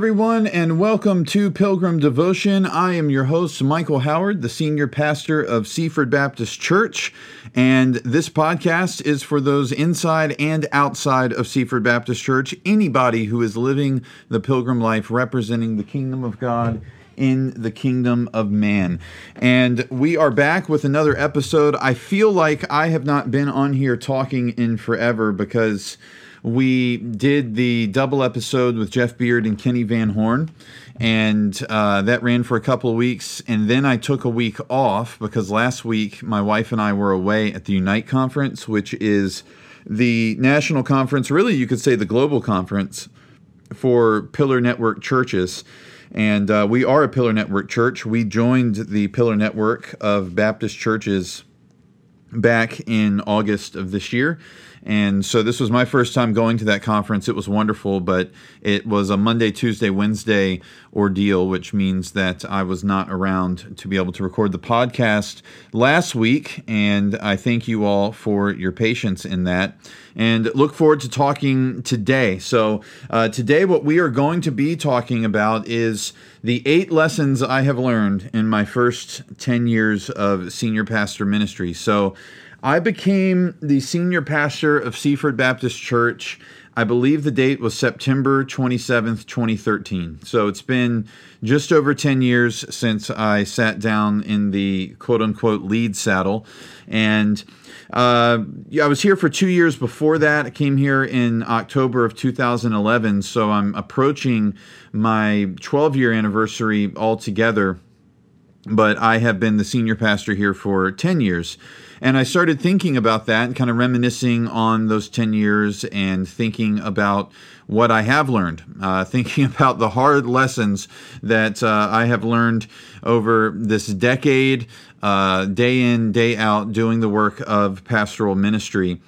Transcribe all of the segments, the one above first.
Everyone, and welcome to Pilgrim Devotion. I am your host, Michael Howard, the senior pastor of Seaford Baptist Church. And this podcast is for those inside and outside of Seaford Baptist Church, anybody who is living the pilgrim life representing the kingdom of God in the kingdom of man. And we are back with another episode. I feel like I have not been on here talking in forever because we did the double episode with Jeff Beard and Kenny Van Horn, and uh, that ran for a couple of weeks. And then I took a week off because last week my wife and I were away at the Unite Conference, which is the national conference, really, you could say the global conference for Pillar Network churches. And uh, we are a Pillar Network church. We joined the Pillar Network of Baptist churches back in August of this year. And so this was my first time going to that conference. It was wonderful, but it was a Monday, Tuesday, Wednesday ordeal, which means that I was not around to be able to record the podcast last week. And I thank you all for your patience in that and look forward to talking today. So, uh, today, what we are going to be talking about is the eight lessons I have learned in my first 10 years of senior pastor ministry. So, I became the senior pastor of Seaford Baptist Church. I believe the date was September 27th, 2013. So it's been just over 10 years since I sat down in the quote unquote lead saddle. And uh, I was here for two years before that. I came here in October of 2011. So I'm approaching my 12 year anniversary altogether. But I have been the senior pastor here for 10 years. And I started thinking about that and kind of reminiscing on those 10 years and thinking about what I have learned, uh, thinking about the hard lessons that uh, I have learned over this decade, uh, day in, day out, doing the work of pastoral ministry.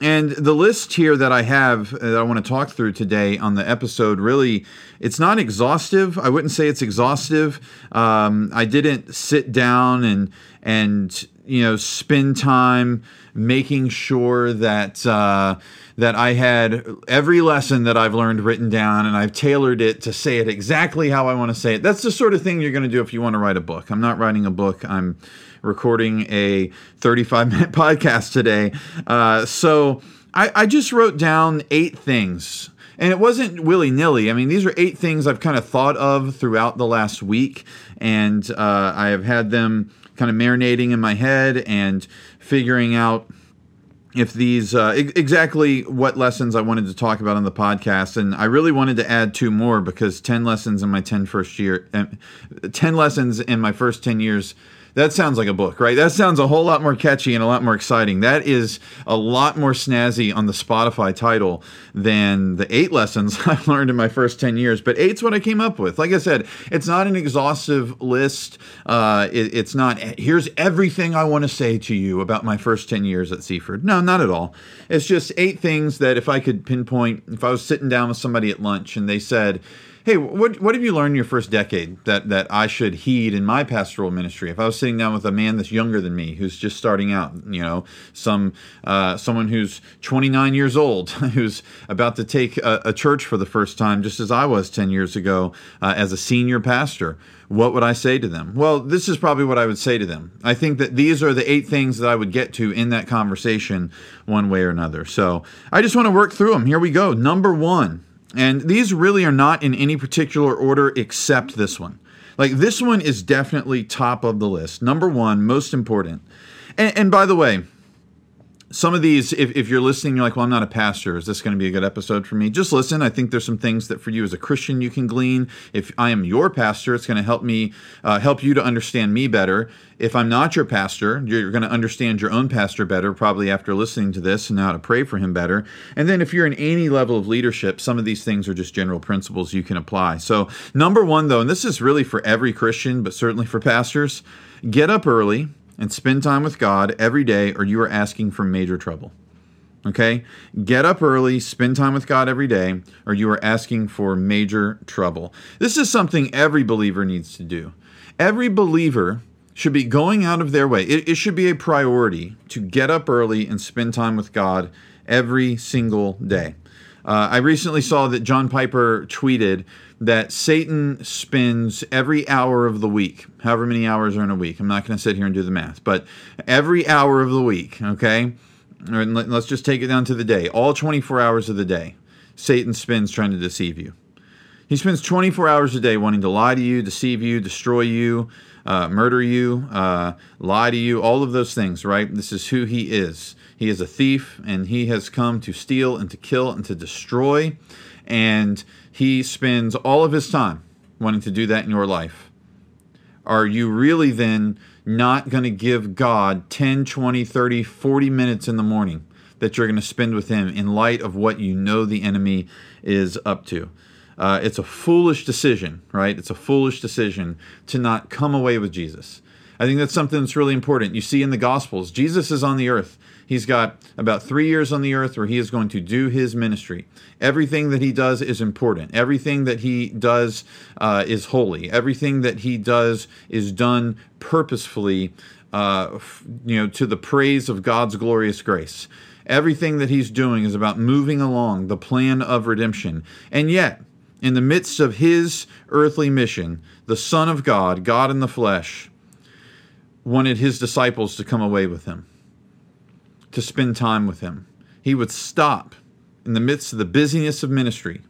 And the list here that I have that I want to talk through today on the episode really, it's not exhaustive. I wouldn't say it's exhaustive. Um, I didn't sit down and and you know spend time making sure that uh, that I had every lesson that I've learned written down and I've tailored it to say it exactly how I want to say it. That's the sort of thing you're going to do if you want to write a book. I'm not writing a book. I'm recording a 35 minute podcast today. Uh, so I, I just wrote down eight things and it wasn't willy nilly. I mean, these are eight things I've kind of thought of throughout the last week, and uh, I have had them kind of marinating in my head and figuring out if these uh, exactly what lessons I wanted to talk about on the podcast, and I really wanted to add two more because ten lessons in my 10 first year, ten lessons in my first ten years that sounds like a book, right? That sounds a whole lot more catchy and a lot more exciting. That is a lot more snazzy on the Spotify title than the eight lessons I've learned in my first 10 years. But eight's what I came up with. Like I said, it's not an exhaustive list. Uh, it, it's not, here's everything I want to say to you about my first 10 years at Seaford. No, not at all. It's just eight things that if I could pinpoint, if I was sitting down with somebody at lunch and they said, hey, what what have you learned in your first decade that that I should heed in my pastoral ministry? If I was sitting down with a man that's younger than me, who's just starting out, you know, some uh, someone who's 29 years old, who's about to take a, a, church for the first time, just as I was 10 years ago uh, as a senior pastor. What would I say to them? Well, this is probably what I would say to them. I think that these are the eight things that I would get to in that conversation, one way or another. So I just want to work through them. Here we go. Number one and these really are not in any particular order except this one. Like this one is definitely top of the list. Number one, most important. And, and by the way, some of these, if, if you're listening, you're like, well, I'm not a pastor. Is this going to be a good episode for me? Just listen. I think there's some things that for you as a Christian you can glean. If I am your pastor, it's going to help me, uh, help you to understand me better. If I'm not your pastor, you're going to understand your own pastor better, probably after listening to this and how to pray for him better. And then if you're in any level of leadership, some of these things are just general principles you can apply. So, number one, though, and this is really for every Christian, but certainly for pastors, get up early and spend time with God every day, or you are asking for major trouble. Okay? Get up early, spend time with God every day, or you are asking for major trouble. This is something every believer needs to do. Every believer should be going out of their way. It, it, should be a priority to get up early and spend time with God every single day. Uh, I recently saw that John Piper tweeted that Satan spends every hour of the week, however many hours are in a week. I'm not going to sit here and do the math, but every hour of the week, okay? Let's just take it down to the day. All 24 hours of the day, Satan spends trying to deceive you. He spends 24 hours a day wanting to lie to you, deceive you, destroy you, uh, murder you, uh, lie to you, all of those things, right? This is who he is. He is a thief, and he has come to steal and to kill and to destroy. And he spends all of his time wanting to do that in your life. Are you really then not going to give God 10, 20, 30, 40 minutes in the morning that you're going to spend with him in light of what you know the enemy is up to? Uh, it's a foolish decision, right? It's a foolish decision to not come away with Jesus. I think that's something that's really important. You see in the Gospels, Jesus is on the earth. He's got about three years on the earth where he is going to do his ministry. Everything that he does is important. Everything that he does uh, is holy. Everything that he does is done purposefully, uh, you know, to the praise of God's glorious grace. Everything that he's doing is about moving along the plan of redemption. And yet, in the midst of his earthly mission, the Son of God, God in the flesh, wanted his disciples to come away with him to spend time with him. He would stop in the midst of the busyness of ministry,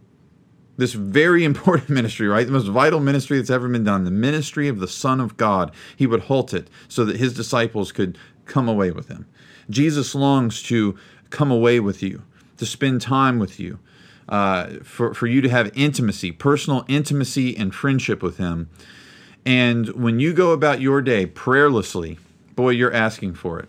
this very important ministry, right? The most vital ministry that's ever been done, the ministry of the Son of God. He would halt it so that his disciples could come away with him. Jesus longs to come away with you, to spend time with you, uh, for, for you to have intimacy, personal intimacy and friendship with him. And when you go about your day prayerlessly, boy, you're asking for it.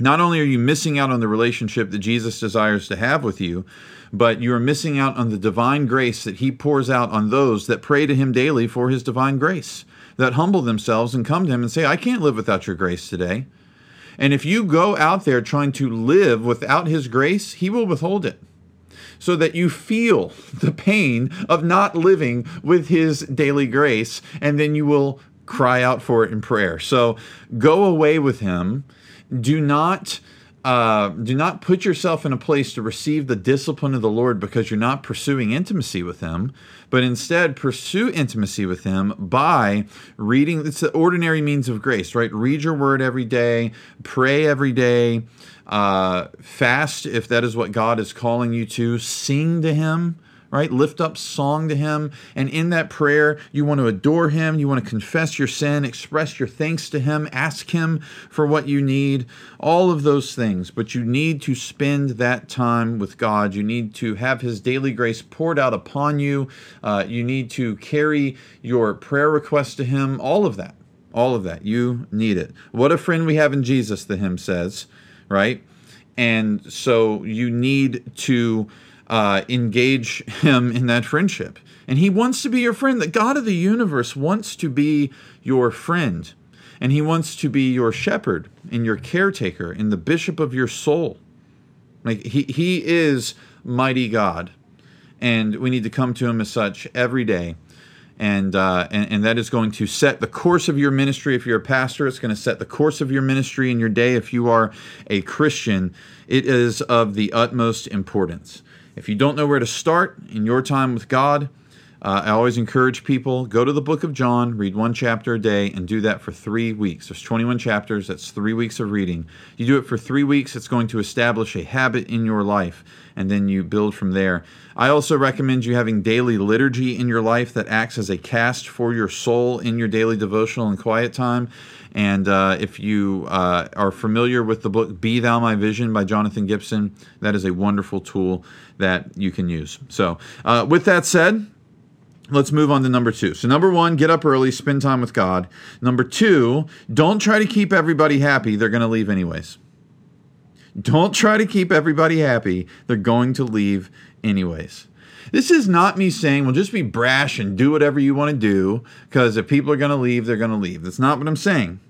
Not only are you missing out on the relationship that Jesus desires to have with you, but you are missing out on the divine grace that he pours out on those that pray to him daily for his divine grace, that humble themselves and come to him and say, I can't live without your grace today. And if you go out there trying to live without his grace, he will withhold it so that you feel the pain of not living with his daily grace, and then you will cry out for it in prayer. So go away with him do not uh, do not put yourself in a place to receive the discipline of the Lord because you're not pursuing intimacy with Him, but instead pursue intimacy with Him by reading. It's the ordinary means of grace, right? Read your word every day, pray every day, uh, fast if that is what God is calling you to, sing to Him right? Lift up song to Him. And in that prayer, you want to adore Him. You want to confess your sin, express your thanks to Him, ask Him for what you need, all of those things. But you need to spend that time with God. You need to have His daily grace poured out upon you. Uh, you need to carry your prayer requests to Him, all of that. All of that. You need it. What a friend we have in Jesus, the hymn says, right? And so you need to uh, engage him in that friendship. And he wants to be your friend. The God of the universe wants to be your friend. And he wants to be your shepherd and your caretaker and the bishop of your soul. Like he, he is mighty God. And we need to come to him as such every day. And, uh, and, and that is going to set the course of your ministry if you're a pastor. It's going to set the course of your ministry in your day if you are a Christian. It is of the utmost importance. If you don't know where to start in your time with God, uh, I always encourage people go to the book of John, read one chapter a day, and do that for three weeks. There's 21 chapters, that's three weeks of reading. You do it for three weeks, it's going to establish a habit in your life, and then you build from there. I also recommend you having daily liturgy in your life that acts as a cast for your soul in your daily devotional and quiet time. And uh, if you uh, are familiar with the book Be Thou My Vision by Jonathan Gibson, that is a wonderful tool that you can use. So, uh, with that said, let's move on to number two. So, number one, get up early, spend time with God. Number two, don't try to keep everybody happy. They're going to leave anyways. Don't try to keep everybody happy. They're going to leave anyways. This is not me saying, well, just be brash and do whatever you want to do, because if people are going to leave, they're going to leave. That's not what I'm saying.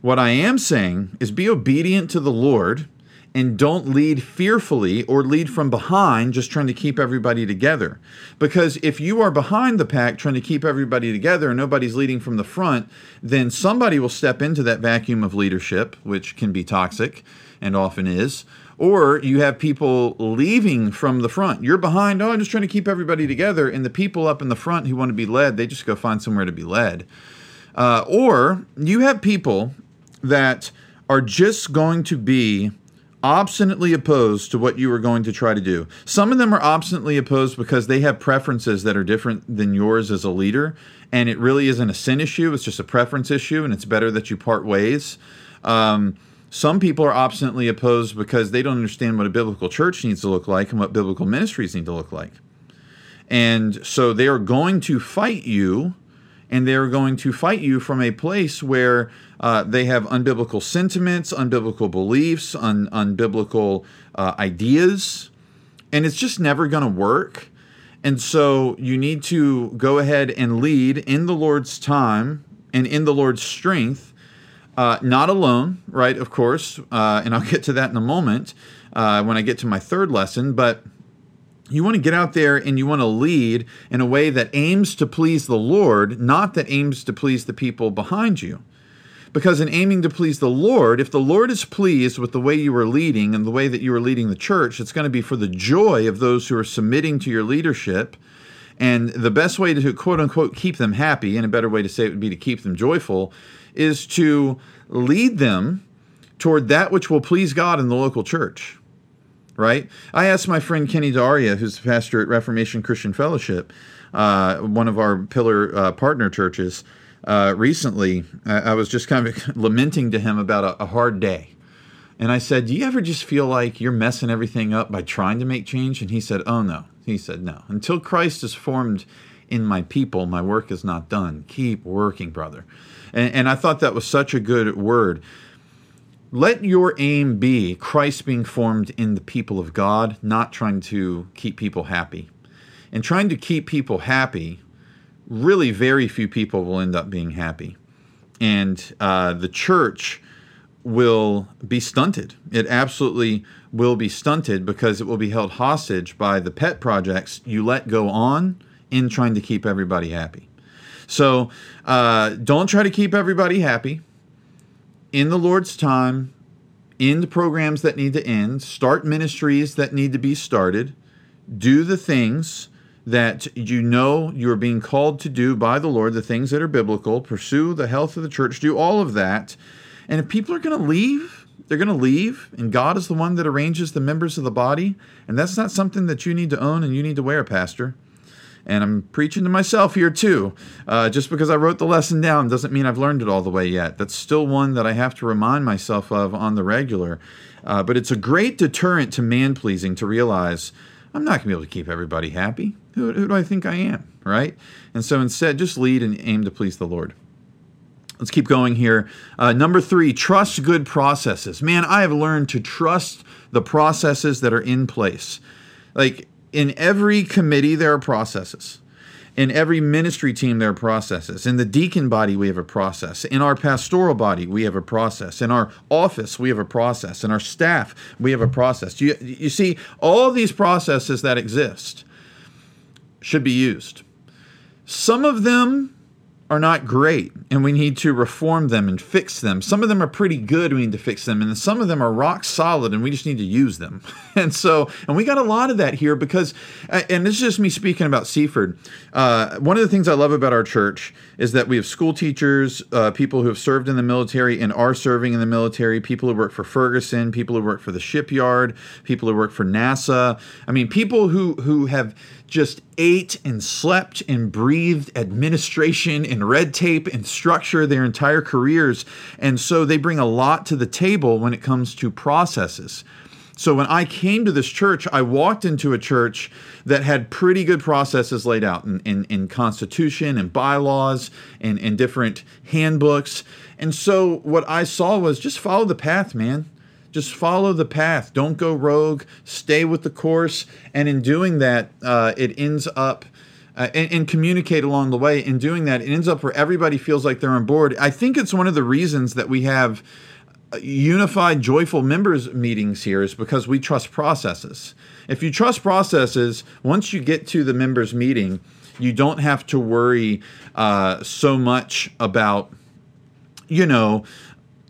What I am saying is be obedient to the Lord and don't lead fearfully or lead from behind, just trying to keep everybody together. Because if you are behind the pack trying to keep everybody together and nobody's leading from the front, then somebody will step into that vacuum of leadership, which can be toxic and often is, Or you have people leaving from the front. You're behind, oh, I'm just trying to keep everybody together. And the people up in the front who want to be led, they just go find somewhere to be led. Uh, or you have people that are just going to be obstinately opposed to what you are going to try to do. Some of them are obstinately opposed because they have preferences that are different than yours as a leader, and it really isn't a sin issue, it's just a preference issue, and it's better that you part ways. Um, some people are obstinately opposed because they don't understand what a biblical church needs to look like and what biblical ministries need to look like. And so they are going to fight you, and they're going to fight you from a place where uh, they have unbiblical sentiments, unbiblical beliefs, un- unbiblical uh, ideas, and it's just never going to work. And so you need to go ahead and lead in the Lord's time and in the Lord's strength uh, not alone, right? Of course, uh, and I'll get to that in a moment uh, when I get to my third lesson. But you want to get out there and you want to lead in a way that aims to please the Lord, not that aims to please the people behind you. Because in aiming to please the Lord, if the Lord is pleased with the way you are leading and the way that you are leading the church, it's going to be for the joy of those who are submitting to your leadership. And the best way to quote unquote keep them happy, and a better way to say it would be to keep them joyful, is to lead them toward that which will please God in the local church. Right? I asked my friend Kenny Daria, who's the pastor at Reformation Christian Fellowship, uh, one of our pillar uh, partner churches, uh, recently. I, I, was just kind of lamenting to him about a, a hard day. And I said, Do you ever just feel like you're messing everything up by trying to make change? And he said, Oh, no. He said, No. Until Christ is formed in my people, my work is not done. Keep working, brother. And, and I thought that was such a good word. Let your aim be Christ being formed in the people of God, not trying to keep people happy. And trying to keep people happy, really very few people will end up being happy. And uh, the church will be stunted. It absolutely will be stunted because it will be held hostage by the pet projects you let go on in trying to keep everybody happy. So uh, don't try to keep everybody happy. In the Lord's time, end programs that need to end, start ministries that need to be started, do the things that you know you're being called to do by the Lord, the things that are biblical, pursue the health of the church, do all of that. And if people are going to leave, they're going to leave, and God is the one that arranges the members of the body. And that's not something that you need to own and you need to wear, Pastor and I'm preaching to myself here too. Uh, just because I wrote the lesson down doesn't mean I've learned it all the way yet. That's still one that I have to remind myself of on the regular. Uh, but it's a great deterrent to man pleasing to realize I'm not going to be able to keep everybody happy. Who, who do I think I am, right? And so instead, just lead and aim to please the Lord. Let's keep going here. Uh, number three, trust good processes. Man, I have learned to trust the processes that are in place. Like, in every committee, there are processes. In every ministry team, there are processes. In the deacon body, we have a process. In our pastoral body, we have a process. In our office, we have a process. In our staff, we have a process. You, you see, all these processes that exist should be used. Some of them are not great and we need to reform them and fix them. Some of them are pretty good, we need to fix them, and some of them are rock solid and we just need to use them. and so, and we got a lot of that here because, and this is just me speaking about Seaford. Uh, one of the things I love about our church is that we have school teachers, uh, people who have served in the military and are serving in the military, people who work for Ferguson, people who work for the shipyard, people who work for NASA. I mean, people who, who have just ate and slept and breathed administration and red tape and structure their entire careers. And so they bring a lot to the table when it comes to processes. So when I came to this church, I walked into a church that had pretty good processes laid out in, in, in constitution and bylaws and, and different handbooks. And so what I saw was just follow the path, man. Just follow the path. Don't go rogue. Stay with the course. And in doing that, uh, it ends up. Uh, and, and, communicate along the way. In doing that, it ends up where everybody feels like they're on board. I think it's one of the reasons that we have unified, joyful members meetings here is because we trust processes. If you trust processes, once you get to the members meeting, you don't have to worry uh, so much about, you know,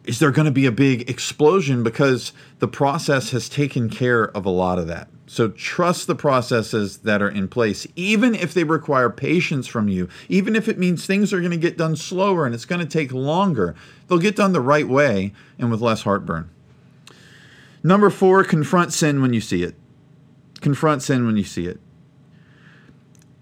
is there going to be a big explosion because the process has taken care of a lot of that. So trust the processes that are in place, even if they require patience from you, even if it means things are going to get done slower and it's going to take longer. They'll get done the right way and with less heartburn. Number four, confront sin when you see it. Confront sin when you see it.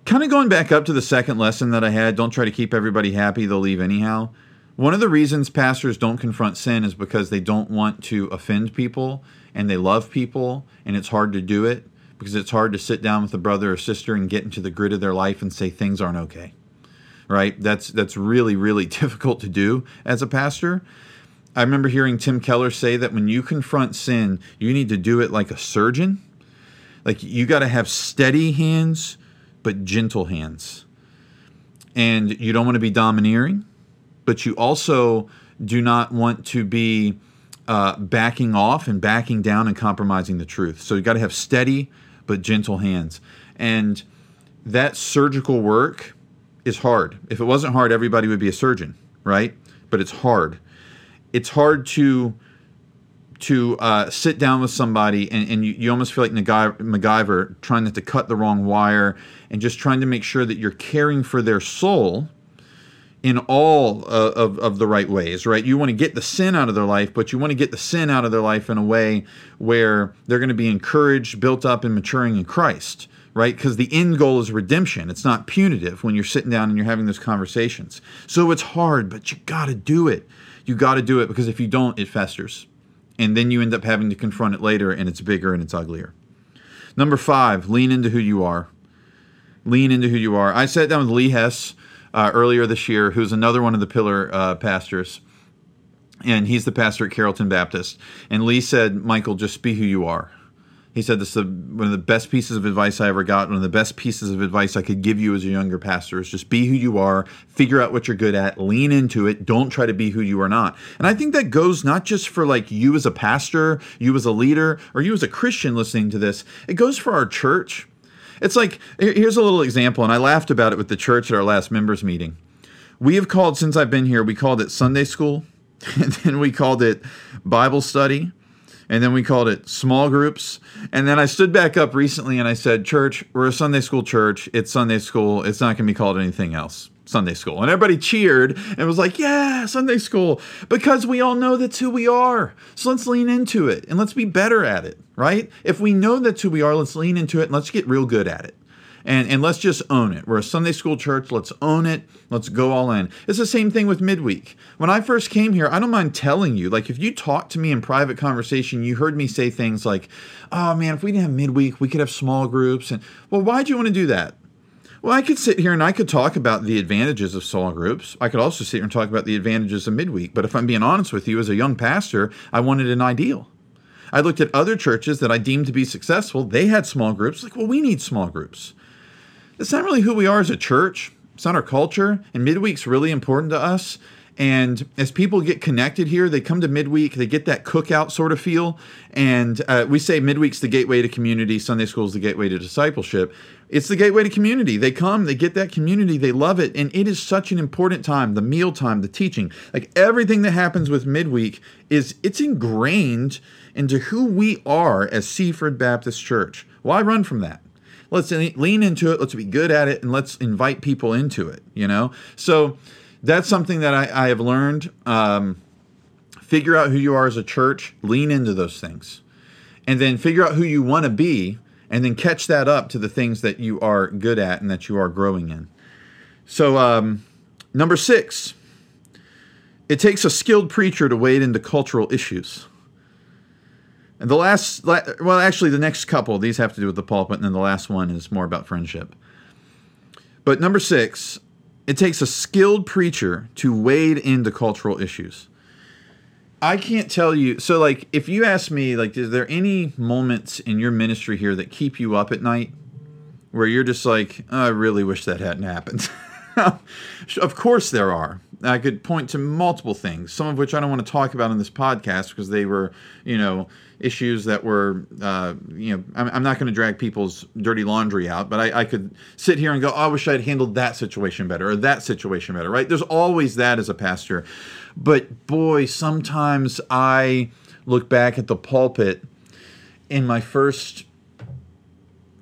Kind of going back up to the second lesson that I had don't try to keep everybody happy, they'll leave anyhow. One of the reasons pastors don't confront sin is because they don't want to offend people and they love people and it's hard to do it because it's hard to sit down with a brother or sister and get into the grid of their life and say things aren't okay. Right? That's that's really really difficult to do as a pastor. I remember hearing Tim Keller say that when you confront sin, you need to do it like a surgeon. Like you got to have steady hands but gentle hands. And you don't want to be domineering but you also do not want to be uh, backing off and backing down and compromising the truth. So you got to have steady but gentle hands. And that surgical work is hard. If it wasn't hard, everybody would be a surgeon, right? But it's hard. It's hard to to uh, sit down with somebody and, and you, you almost feel like MacGyver trying not to cut the wrong wire and just trying to make sure that you're caring for their soul in all uh, of, of the right ways, right? You want to get the sin out of their life, but you want to get the sin out of their life in a way where they're going to be encouraged, built up, and maturing in Christ, right? Because the end goal is redemption. It's not punitive when you're sitting down and you're having those conversations. So it's hard, but you got to do it. You got to do it because if you don't, it festers. And then you end up having to confront it later and it's bigger and it's uglier. Number five, lean into who you are. Lean into who you are. I sat down with Lee Hess uh, earlier this year, who's another one of the pillar uh, pastors. And he's the pastor at Carrollton Baptist. And Lee said, Michael, just be who you are. He said this is one of the best pieces of advice I ever got. One of the best pieces of advice I could give you as a younger pastor is just be who you are, figure out what you're good at, lean into it. Don't try to be who you are not. And I think that goes not just for like you as a pastor, you as a leader, or you as a Christian listening to this. It goes for our church. It's like, here's a little example, and I laughed about it with the church at our last members meeting. We have called, since I've been here, we called it Sunday school, and then we called it Bible study, and then we called it small groups. And then I stood back up recently and I said, Church, we're a Sunday school church. It's Sunday school. It's not going to be called anything else. Sunday school. And everybody cheered and was like, yeah, Sunday school, because we all know that's who we are. So let's lean into it and let's be better at it, right? If we know that's who we are, let's lean into it and let's get real good at it. And, and let's just own it. We're a Sunday school church. Let's own it. Let's go all in. It's the same thing with midweek. When I first came here, I don't mind telling you, like, if you talk to me in private conversation, you heard me say things like, oh man, if we didn't have midweek, we could have small groups. And well, why'd you want to do that? Well, I could sit here and I could talk about the advantages of small groups. I could also sit here and talk about the advantages of midweek. But if I'm being honest with you, as a young pastor, I wanted an ideal. I looked at other churches that I deemed to be successful. They had small groups. Like, well, we need small groups. That's not really who we are as a church. It's not our culture. And midweek's really important to us. And as people get connected here, they come to midweek, they get that cookout sort of feel. And uh, we say midweek's the gateway to community, Sunday school's the gateway to discipleship. It's the gateway to community. They come, they get that community, they love it. And it is such an important time the meal time, the teaching, like everything that happens with midweek is it's ingrained into who we are as Seaford Baptist Church. Why run from that? Let's lean into it, let's be good at it, and let's invite people into it, you know? So, that's something that I, I have learned. Um, figure out who you are as a church, lean into those things, and then figure out who you want to be, and then catch that up to the things that you are good at and that you are growing in. So, um, number six, it takes a skilled preacher to wade into cultural issues. And the last, well, actually, the next couple, these have to do with the pulpit, and then the last one is more about friendship. But number six, it takes a skilled preacher to wade into cultural issues. I can't tell you. So, like, if you ask me, like, is there any moments in your ministry here that keep you up at night where you're just like, oh, I really wish that hadn't happened? of course, there are. I could point to multiple things, some of which I don't want to talk about in this podcast because they were, you know, issues that were, uh, you know, I'm, I'm not going to drag people's dirty laundry out, but I, I, could sit here and go, oh, I wish I'd handled that situation better or that situation better, right? There's always that as a pastor. But boy, sometimes I look back at the pulpit in my first,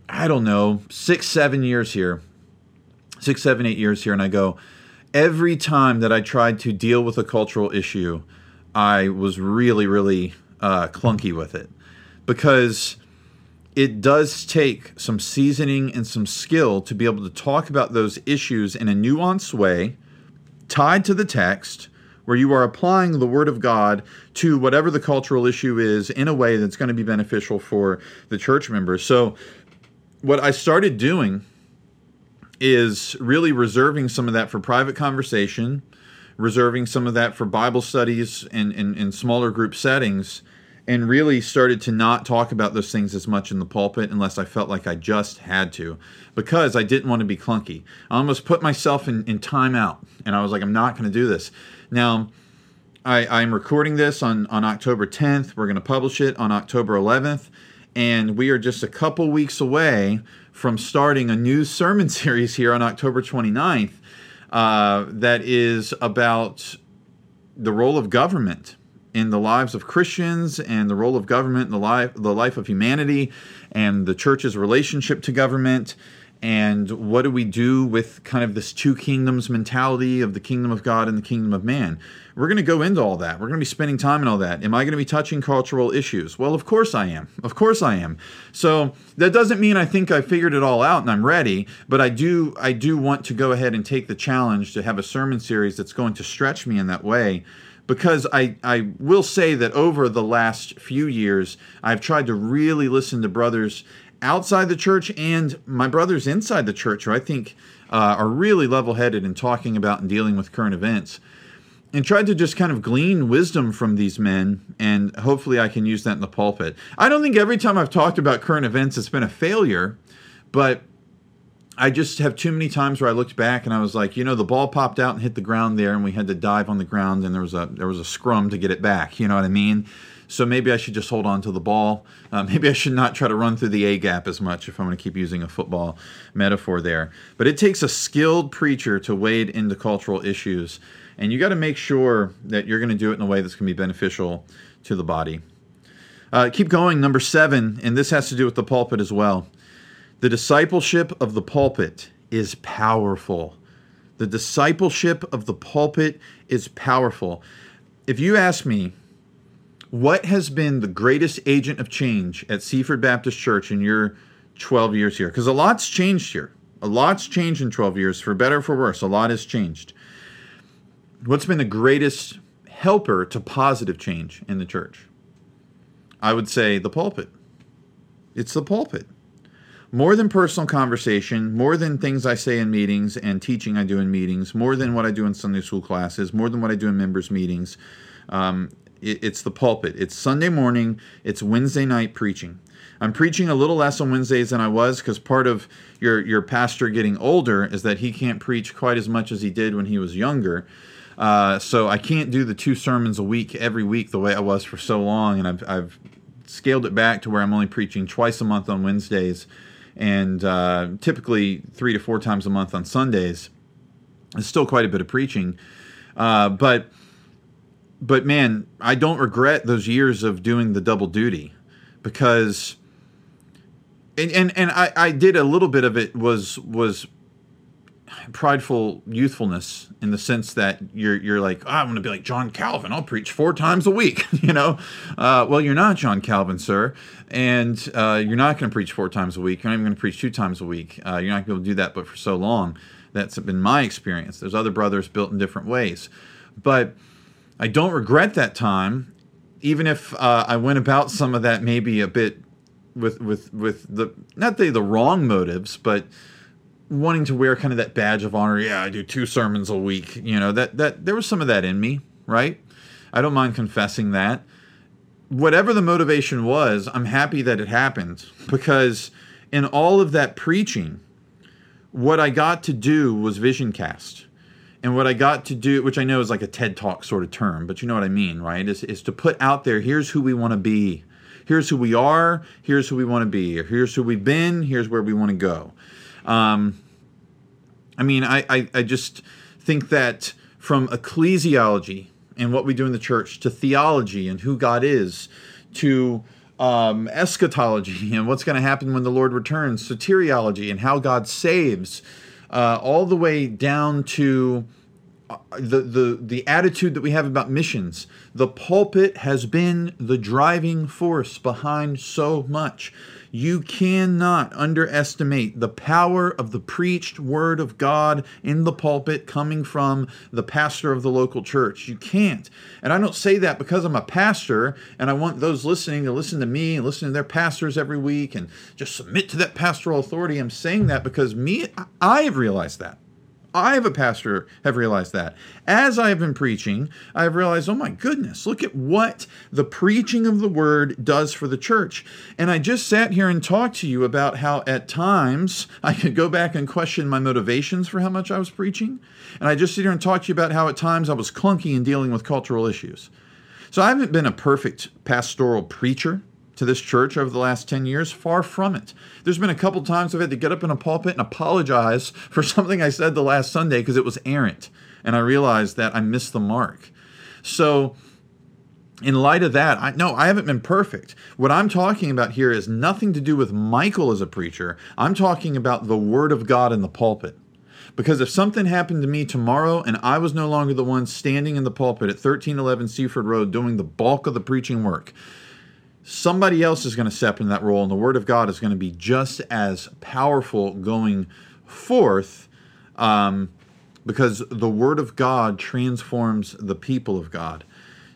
I don't know, six, seven years here, six, seven, eight years here, and I go, every time that I tried to deal with a cultural issue, I was really, really uh, clunky with it because it does take some seasoning and some skill to be able to talk about those issues in a nuanced way, tied to the text, where you are applying the Word of God to whatever the cultural issue is in a way that's going to be beneficial for the church members. So, what I started doing is really reserving some of that for private conversation, reserving some of that for Bible studies in, in, smaller group settings and really started to not talk about those things as much in the pulpit unless I felt like I just had to because I didn't want to be clunky. I almost put myself in, in time out and I was like, I'm not going to do this. Now, I, I'm recording this on, on October 10th. We're going to publish it on October 11th. And we are just a couple weeks away from starting a new sermon series here on October 29th uh, that is about the role of government in the lives of Christians and the role of government in the life the life of humanity and the church's relationship to government and what do we do with kind of this two kingdoms mentality of the kingdom of God and the kingdom of man? We're going to go into all that. We're going to be spending time in all that. Am I going to be touching cultural issues? Well, of course I am. Of course I am. So that doesn't mean I think I figured it all out and I'm ready, but I do I do want to go ahead and take the challenge to have a sermon series that's going to stretch me in that way because I, I will say that over the last few years, I've tried to really listen to brothers outside the church and my brothers inside the church who I think uh, are really level headed in talking about and dealing with current events. And tried to just kind of glean wisdom from these men, and hopefully I can use that in the pulpit. I don't think every time I've talked about current events it's been a failure, but I just have too many times where I looked back and I was like, you know, the ball popped out and hit the ground there, and we had to dive on the ground, and there was a there was a scrum to get it back. You know what I mean? So maybe I should just hold on to the ball. Uh, maybe I should not try to run through the A gap as much if I'm going to keep using a football metaphor there. But it takes a skilled preacher to wade into cultural issues, and you got to make sure that you're going to do it in a way that's going to be beneficial to the body. Uh, keep going, number seven, and this has to do with the pulpit as well. The discipleship of the pulpit is powerful. The discipleship of the pulpit is powerful. If you ask me, what has been the greatest agent of change at Seaford Baptist Church in your 12 years here? Because a lot's changed here. A lot's changed in 12 years, for better or for worse. A lot has changed. What's been the greatest helper to positive change in the church? I would say the pulpit. It's the pulpit more than personal conversation, more than things I say in meetings and teaching I do in meetings, more than what I do in Sunday school classes, more than what I do in members' meetings. Um, it's the pulpit. It's Sunday morning, it's Wednesday night preaching. I'm preaching a little less on Wednesdays than I was because part of your, your pastor getting older is that he can't preach quite as much as he did when he was younger. Uh, so I can't do the two sermons a week every week the way I was for so long, and I've, I've scaled it back to where I'm only preaching twice a month on Wednesdays and uh, typically three to four times a month on Sundays. It's still quite a bit of preaching, uh, but but man, I don't regret those years of doing the double duty because and and, and I, I did a little bit of it was was prideful youthfulness in the sense that you're you're like oh, I'm to be like John Calvin. I'll preach four times a week. you know, uh, well you're not John Calvin, sir, and uh, you're not going to preach four times a week. You're not even going to preach two times a week. Uh, you're not to do that, but for so long, that's been my experience. There's other brothers built in different ways, but I don't regret that time, even if uh, I went about some of that maybe a bit with with with the not the the wrong motives, but wanting to wear kind of that badge of honor. Yeah, I do two sermons a week. You know that that there was some of that in me, right? I don't mind confessing that. Whatever the motivation was, I'm happy that it happened because in all of that preaching, what I got to do was vision cast. And what I got to do, which I know is like a TED Talk sort of term, but you know what I mean, right? Is, is to put out there here's who we want to be. Here's who we are. Here's who we want to be. Here's who we've been. Here's where we want to go. Um, I mean, I, I, I just think that from ecclesiology and what we do in the church, to theology and who God is, to um, eschatology and what's going to happen when the Lord returns, soteriology and how God saves, uh, all the way down to uh, the, the the attitude that we have about missions. The pulpit has been the driving force behind so much. You cannot underestimate the power of the preached word of God in the pulpit coming from the pastor of the local church. You can't. And I don't say that because I'm a pastor and I want those listening to listen to me and listen to their pastors every week and just submit to that pastoral authority. I'm saying that because me, I have realized that. I, have a pastor, have realized that. As I have been preaching, I have realized, oh my goodness, look at what the preaching of the word does for the church. And I just sat here and talked to you about how at times I could go back and question my motivations for how much I was preaching. And I just sit here and talk to you about how at times I was clunky in dealing with cultural issues. So I haven't been a perfect pastoral preacher to this church over the last 10 years? Far from it. There's been a couple times I've had to get up in a pulpit and apologize for something I said the last Sunday because it was errant. And I realized that I missed the mark. So, in light of that, I no, I haven't been perfect. What I'm talking about here is nothing to do with Michael as a preacher. I'm talking about the word of God in the pulpit. Because if something happened to me tomorrow and I was no longer the one standing in the pulpit at 1311 Seaford Road doing the bulk of the preaching work, somebody else is going to step in that role, and the Word of God is going to be just as powerful going forth um, because the Word of God transforms the people of God.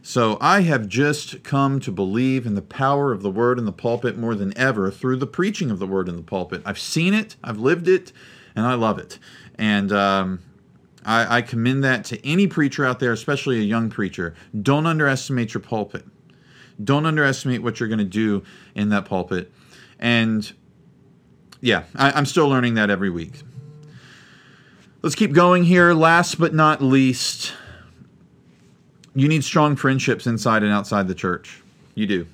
So I have just come to believe in the power of the Word in the pulpit more than ever through the preaching of the Word in the pulpit. I've seen it, I've lived it, and I love it. And um, I, I commend that to any preacher out there, especially a young preacher. Don't underestimate your pulpit. Don't underestimate what you're going to do in that pulpit. And yeah, I, am still learning that every week. Let's keep going here. Last but not least, you need strong friendships inside and outside the church. You do.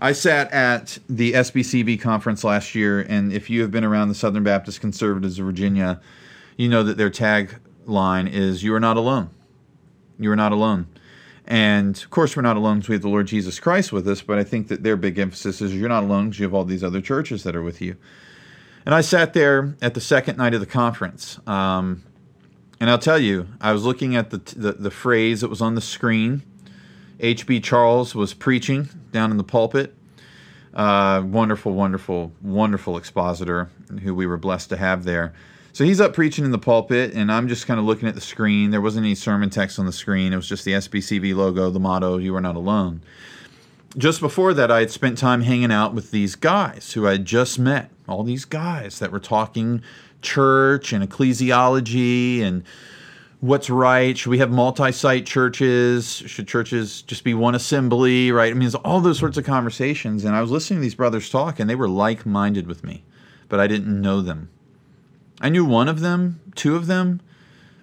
I sat at the SBCV conference last year, and if you have been around the Southern Baptist Conservatives of Virginia, you know that their tagline is You are not alone. You are not alone. And of course, we're not alone because we have the Lord Jesus Christ with us, but I think that their big emphasis is you're not alone because you have all these other churches that are with you. And I sat there at the second night of the conference. Um, and I'll tell you, I was looking at the, the, the phrase that was on the screen. H.B. Charles was preaching down in the pulpit. Uh, wonderful, wonderful, wonderful expositor who we were blessed to have there. So he's up preaching in the pulpit, and I'm just kind of looking at the screen. There wasn't any sermon text on the screen, it was just the SBCV logo, the motto, You Are Not Alone. Just before that, I had spent time hanging out with these guys who I had just met. All these guys that were talking church and ecclesiology and what's right. Should we have multi site churches? Should churches just be one assembly, right? I mean, it's all those sorts of conversations. And I was listening to these brothers talk, and they were like minded with me, but I didn't know them. I knew one of them, two of them,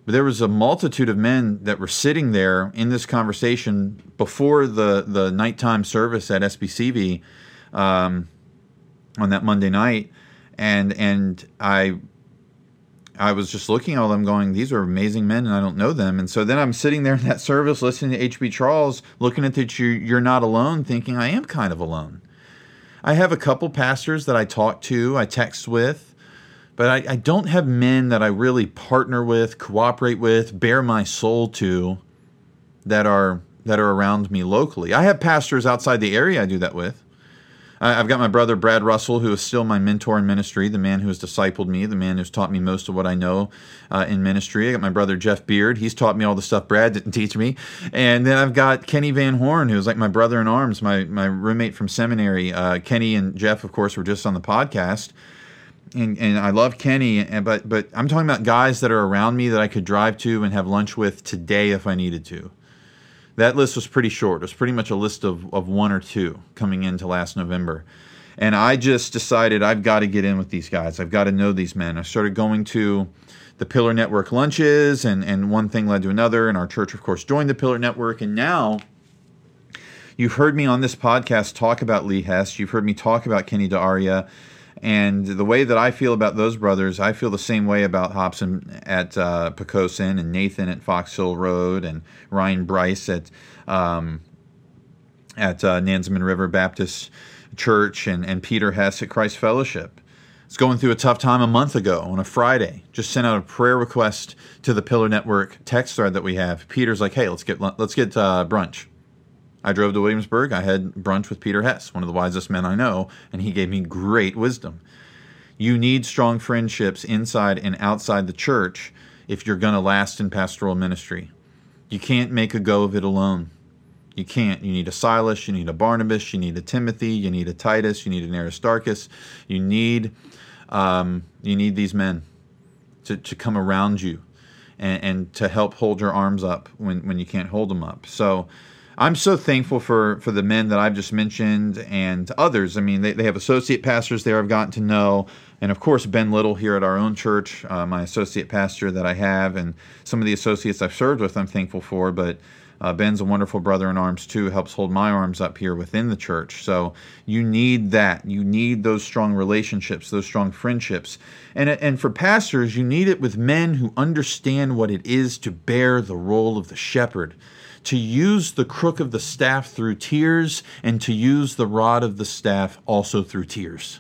but there was a multitude of men that were sitting there in this conversation before the the nighttime service at SBCV um, on that Monday night, and and I I was just looking at all them going, these are amazing men and I don't know them. And so then I'm sitting there in that service listening to H.B. Charles, looking at that you, you're not alone, thinking I am kind of alone. I have a couple pastors that I talk to, I text with, but I, I don't have men that I really partner with, cooperate with, bare my soul to that are that are around me locally. I have pastors outside the area I do that with. I've got my brother Brad Russell, who is still my mentor in ministry, the man who has discipled me, the man who's taught me most of what I know uh, in ministry. I got my brother Jeff Beard. He's taught me all the stuff Brad didn't teach me. And then I've got Kenny Van Horn, who's like my brother in arms, my, my roommate from seminary. Uh, Kenny and Jeff, of course, were just on the podcast and, and I love Kenny, and, but but I'm talking about guys that are around me that I could drive to and have lunch with today if I needed to. That list was pretty short. It was pretty much a list of, of one or two coming into last November. And I just decided I've got to get in with these guys. I've got to know these men. I started going to the Pillar Network lunches, and, and one thing led to another. And our church, of course, joined the Pillar Network. And now you've heard me on this podcast talk about Lee Hess. You've heard me talk about Kenny D'Aria And the way that I feel about those brothers, I feel the same way about Hobson at uh, Poquoson and Nathan at Fox Hill Road and Ryan Bryce at um, at uh, River Baptist Church and, and Peter Hess at Christ Fellowship. It's going through a tough time a month ago on a Friday. Just sent out a prayer request to the Pillar Network text thread that we have. Peter's like, "Hey, let's get let's get uh, brunch." I drove to Williamsburg. I had brunch with Peter Hess, one of the wisest men I know, and he gave me great wisdom. You need strong friendships inside and outside the church if you're going to last in pastoral ministry. You can't make a go of it alone. You can't. You need a Silas, you need a Barnabas, you need a Timothy, you need a Titus, you need an Aristarchus. You need um, you need these men to, to come around you and, and to help hold your arms up when, when you can't hold them up. So I'm so thankful for, for the men that I've just mentioned and others. I mean, they, they have associate pastors there I've gotten to know. And of course, Ben Little here at our own church, uh, my associate pastor that I have, and some of the associates I've served with, I'm thankful for. But uh, Ben's a wonderful brother in arms too, helps hold my arms up here within the church. So you need that. You need those strong relationships, those strong friendships. And, and for pastors, you need it with men who understand what it is to bear the role of the shepherd, to use the crook of the staff through tears, and to use the rod of the staff also through tears.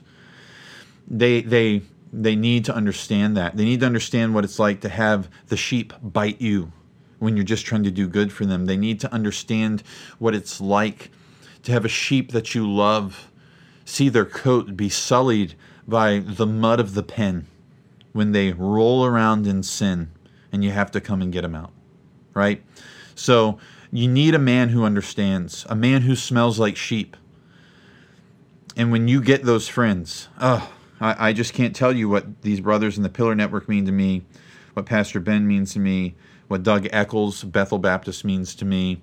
They, they, they need to understand that. They need to understand what it's like to have the sheep bite you when you're just trying to do good for them. They need to understand what it's like to have a sheep that you love see their coat be sullied by the mud of the pen when they roll around in sin and you have to come and get them out, right? So you need a man who understands, a man who smells like sheep. And when you get those friends, oh, I, I just can't tell you what these brothers in the Pillar Network mean to me, what Pastor Ben means to me, what Doug Eccles, Bethel Baptist, means to me,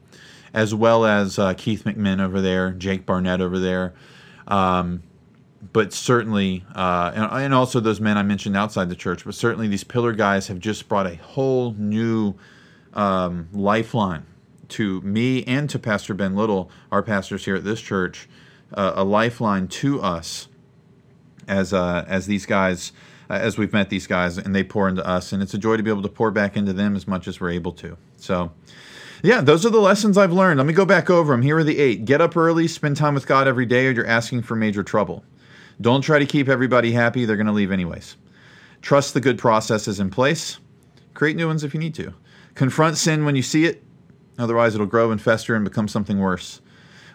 as well as uh, Keith McMinn over there, Jake Barnett over there. Um, but certainly, uh, and, and, also those men I mentioned outside the church, but certainly these pillar guys have just brought a whole new um, lifeline to me and to Pastor Ben Little, our pastors here at this church, uh, a lifeline to us as uh, as these guys uh, as we've met these guys and they pour into us. And it's a joy to be able to pour back into them as much as we're able to. So, yeah, those are the lessons I've learned. Let me go back over them. Here are the eight get up early, spend time with God every day, or you're asking for major trouble. Don't try to keep everybody happy, they're going to leave anyways. Trust the good processes in place. Create new ones if you need to. Confront sin when you see it, otherwise, it'll grow and fester and become something worse.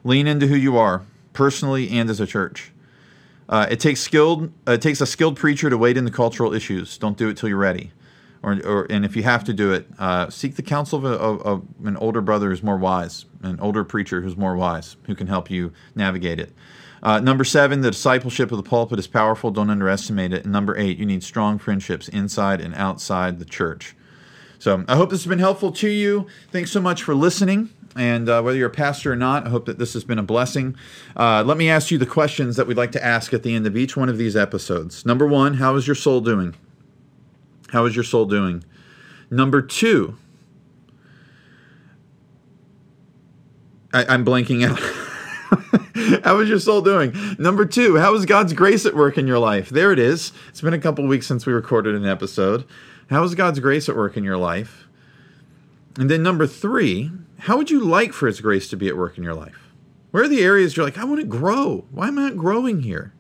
Lean into who you are, personally and as a church. Uh, it takes skilled. Uh, it takes a skilled preacher to wade into cultural issues. Don't do it till you're ready, or, or and if you have to do it, uh, seek the counsel of, a, of, of, an older brother who's more wise, an older preacher who's more wise, who can help you navigate it. Uh, number seven, the discipleship of the pulpit is powerful. Don't underestimate it. And number eight, you need strong friendships inside and outside the church. So I hope this has been helpful to you. Thanks so much for listening. And uh, whether you're a pastor or not, I hope that this has been a blessing. Uh, let me ask you the questions that we'd like to ask at the end of each one of these episodes. Number one, how is your soul doing? How is your soul doing? Number two, I, am blanking out. how is your soul doing? Number two, how is God's grace at work in your life? There it is. It's been a couple weeks since we recorded an episode. How is God's grace at work in your life? And then number three, how would you like for His grace to be at work in your life? Where are the areas you're like, I want to grow? Why am I not growing here?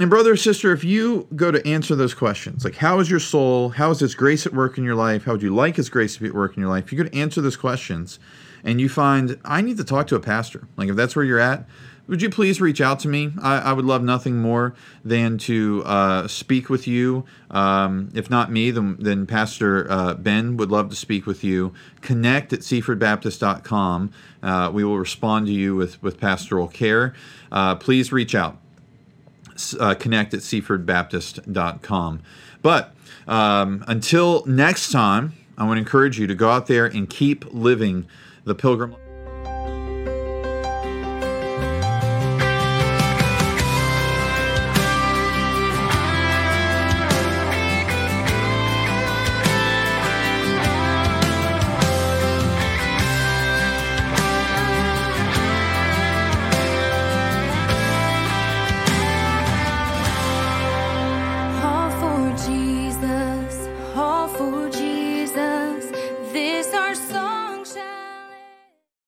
And brother or sister, if you go to answer those questions, like how is your soul? How is His grace at work in your life? How would you like His grace to be at work in your life? If you go to answer those questions and you find, I need to talk to a pastor, like if that's where you're at, would you please reach out to me? I, I would love nothing more than to uh, speak with you. Um, if not me, then, then Pastor uh, Ben would love to speak with you. Connect at seafordbaptist.com. Uh, we will respond to you with, with pastoral care. Uh, please reach out. Uh, connect at seafordbaptist.com. But um, until next time, I want to encourage you to go out there and keep living the pilgrim